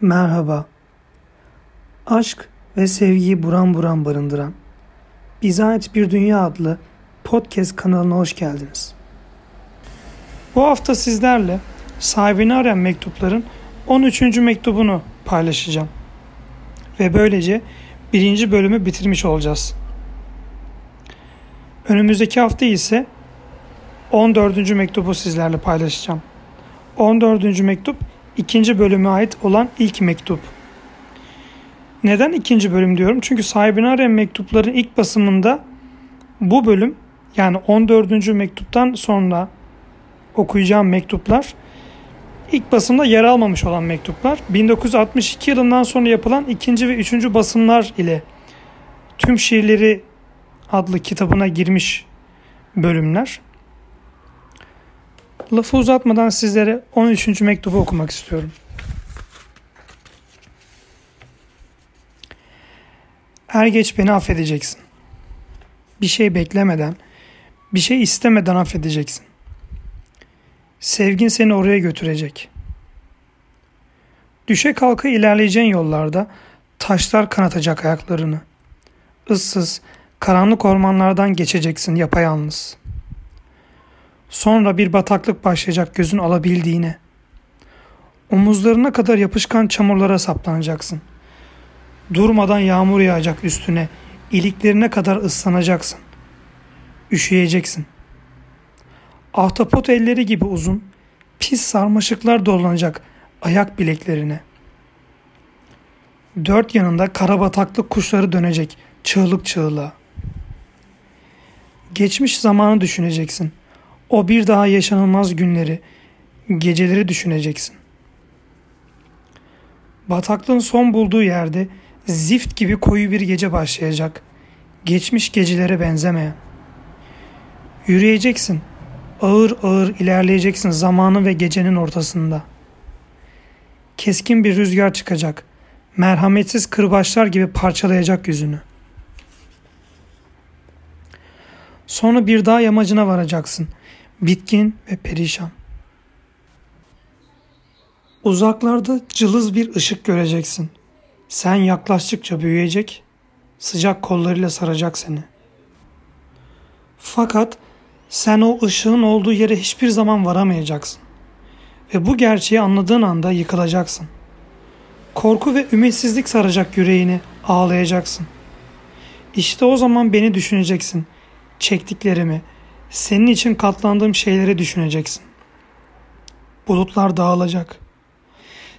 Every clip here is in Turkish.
Merhaba. Aşk ve sevgiyi buran buran barındıran Bize Ait Bir Dünya adlı podcast kanalına hoş geldiniz. Bu hafta sizlerle sahibini arayan mektupların 13. mektubunu paylaşacağım. Ve böylece birinci bölümü bitirmiş olacağız. Önümüzdeki hafta ise 14. mektubu sizlerle paylaşacağım. 14. mektup ikinci bölüme ait olan ilk mektup. Neden ikinci bölüm diyorum? Çünkü sahibini arayan mektupların ilk basımında bu bölüm yani 14. mektuptan sonra okuyacağım mektuplar ilk basımda yer almamış olan mektuplar 1962 yılından sonra yapılan ikinci ve üçüncü basımlar ile tüm şiirleri adlı kitabına girmiş bölümler. Lafı uzatmadan sizlere 13. mektubu okumak istiyorum. Er geç beni affedeceksin. Bir şey beklemeden, bir şey istemeden affedeceksin. Sevgin seni oraya götürecek. Düşe kalka ilerleyeceğin yollarda taşlar kanatacak ayaklarını. Issız, karanlık ormanlardan geçeceksin yapayalnız.'' Sonra bir bataklık başlayacak gözün alabildiğine. Omuzlarına kadar yapışkan çamurlara saplanacaksın. Durmadan yağmur yağacak üstüne, iliklerine kadar ıslanacaksın. Üşüyeceksin. Ahtapot elleri gibi uzun, pis sarmaşıklar dolanacak ayak bileklerine. Dört yanında kara bataklık kuşları dönecek çığlık çığlığa. Geçmiş zamanı düşüneceksin. O bir daha yaşanılmaz günleri, geceleri düşüneceksin. Bataklığın son bulduğu yerde zift gibi koyu bir gece başlayacak. Geçmiş gecelere benzemeyen. Yürüyeceksin. Ağır ağır ilerleyeceksin zamanın ve gecenin ortasında. Keskin bir rüzgar çıkacak. Merhametsiz kırbaçlar gibi parçalayacak yüzünü. Sonra bir dağ yamacına varacaksın bitkin ve perişan. Uzaklarda cılız bir ışık göreceksin. Sen yaklaştıkça büyüyecek, sıcak kollarıyla saracak seni. Fakat sen o ışığın olduğu yere hiçbir zaman varamayacaksın. Ve bu gerçeği anladığın anda yıkılacaksın. Korku ve ümitsizlik saracak yüreğini, ağlayacaksın. İşte o zaman beni düşüneceksin. Çektiklerimi, senin için katlandığım şeyleri düşüneceksin. Bulutlar dağılacak.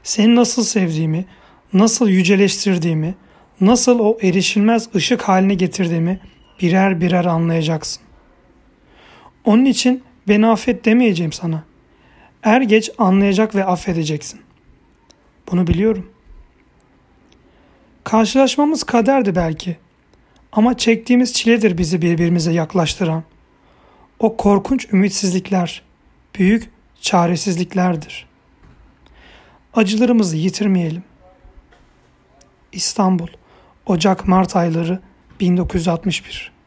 Seni nasıl sevdiğimi, nasıl yüceleştirdiğimi, nasıl o erişilmez ışık haline getirdiğimi birer birer anlayacaksın. Onun için beni affet demeyeceğim sana. Er geç anlayacak ve affedeceksin. Bunu biliyorum. Karşılaşmamız kaderdi belki. Ama çektiğimiz çiledir bizi birbirimize yaklaştıran.'' O korkunç ümitsizlikler, büyük çaresizliklerdir. Acılarımızı yitirmeyelim. İstanbul, Ocak-Mart ayları 1961